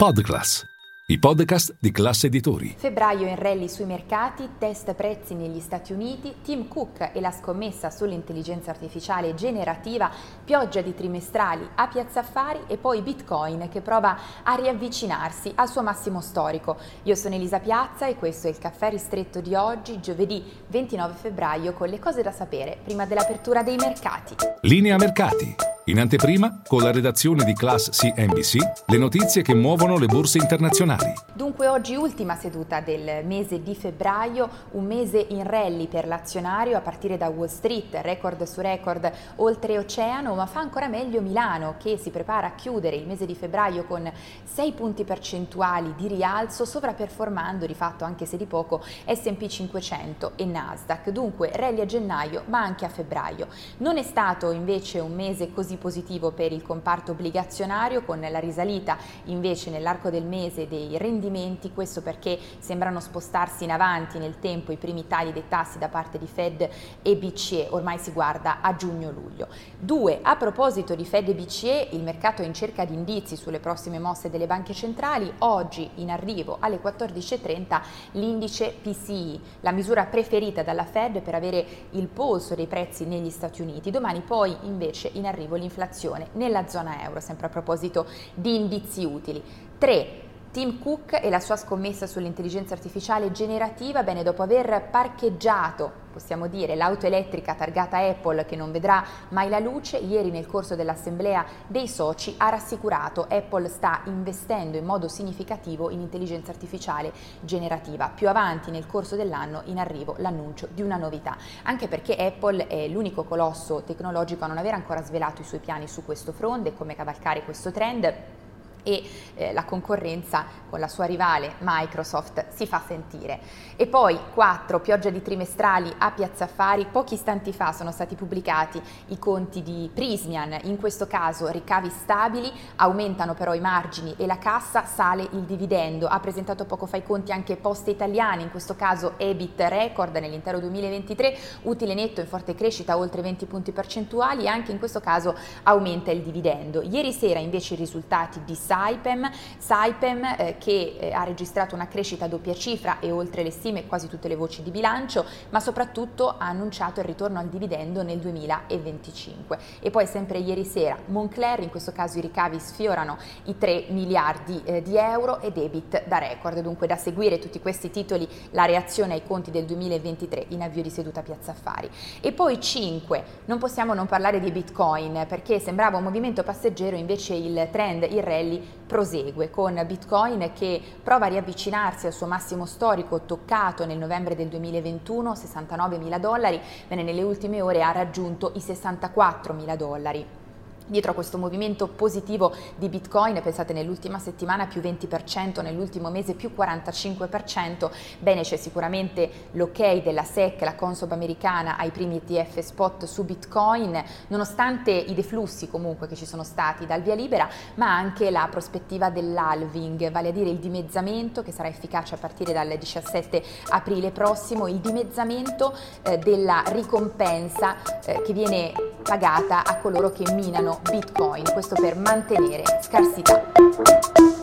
Podclass, i podcast di classe editori. Febbraio in rally sui mercati, test prezzi negli Stati Uniti, Tim Cook e la scommessa sull'intelligenza artificiale generativa, pioggia di trimestrali a Piazza Affari e poi Bitcoin che prova a riavvicinarsi al suo massimo storico. Io sono Elisa Piazza e questo è il caffè ristretto di oggi, giovedì 29 febbraio, con le cose da sapere prima dell'apertura dei mercati. Linea mercati. In anteprima, con la redazione di Class CNBC, le notizie che muovono le borse internazionali. Dunque oggi ultima seduta del mese di febbraio, un mese in rally per l'azionario a partire da Wall Street, record su record oltreoceano, ma fa ancora meglio Milano che si prepara a chiudere il mese di febbraio con 6 punti percentuali di rialzo, sovraperformando di fatto anche se di poco S&P 500 e Nasdaq. Dunque rally a gennaio ma anche a febbraio. Non è stato invece un mese così positivo per il comparto obbligazionario con la risalita invece nell'arco del mese dei rendimenti, questo perché sembrano spostarsi in avanti nel tempo i primi tagli dei tassi da parte di Fed e BCE, ormai si guarda a giugno-luglio. Due, a proposito di Fed e BCE, il mercato è in cerca di indizi sulle prossime mosse delle banche centrali, oggi in arrivo alle 14.30 l'indice PCI, la misura preferita dalla Fed per avere il polso dei prezzi negli Stati Uniti, domani poi invece in arrivo l'indice l'inflazione nella zona euro, sempre a proposito di indizi utili. 3. Tim Cook e la sua scommessa sull'intelligenza artificiale generativa, bene, dopo aver parcheggiato, possiamo dire, l'auto elettrica targata Apple che non vedrà mai la luce, ieri nel corso dell'assemblea dei soci ha rassicurato Apple sta investendo in modo significativo in intelligenza artificiale generativa. Più avanti nel corso dell'anno in arrivo l'annuncio di una novità, anche perché Apple è l'unico colosso tecnologico a non aver ancora svelato i suoi piani su questo fronte, come cavalcare questo trend e eh, la concorrenza con la sua rivale Microsoft si fa sentire. E poi 4, pioggia di trimestrali a Piazza Affari, pochi istanti fa sono stati pubblicati i conti di Prismian, in questo caso ricavi stabili, aumentano però i margini e la cassa, sale il dividendo, ha presentato poco fa i conti anche Poste Italiane, in questo caso EBIT record nell'intero 2023, utile netto in forte crescita oltre 20 punti percentuali e anche in questo caso aumenta il dividendo. Ieri sera invece i risultati di Saipem, Saipem eh, che eh, ha registrato una crescita a doppia cifra e oltre le stime quasi tutte le voci di bilancio, ma soprattutto ha annunciato il ritorno al dividendo nel 2025. E poi sempre ieri sera Moncler, in questo caso i ricavi sfiorano i 3 miliardi eh, di euro e debit da record, dunque da seguire tutti questi titoli la reazione ai conti del 2023 in avvio di seduta Piazza Affari. E poi 5, non possiamo non parlare di Bitcoin perché sembrava un movimento passeggero, invece il trend, il rally prosegue con Bitcoin che prova a riavvicinarsi al suo massimo storico toccato nel novembre del 2021, 69 mila dollari, bene nelle ultime ore ha raggiunto i 64 mila dollari. Dietro a questo movimento positivo di Bitcoin, pensate nell'ultima settimana più 20%, nell'ultimo mese più 45%, bene c'è sicuramente l'ok della SEC, la Consob americana ai primi ETF spot su Bitcoin, nonostante i deflussi comunque che ci sono stati dal via libera, ma anche la prospettiva dell'halving, vale a dire il dimezzamento che sarà efficace a partire dal 17 aprile prossimo, il dimezzamento eh, della ricompensa eh, che viene pagata a coloro che minano Bitcoin, questo per mantenere scarsità.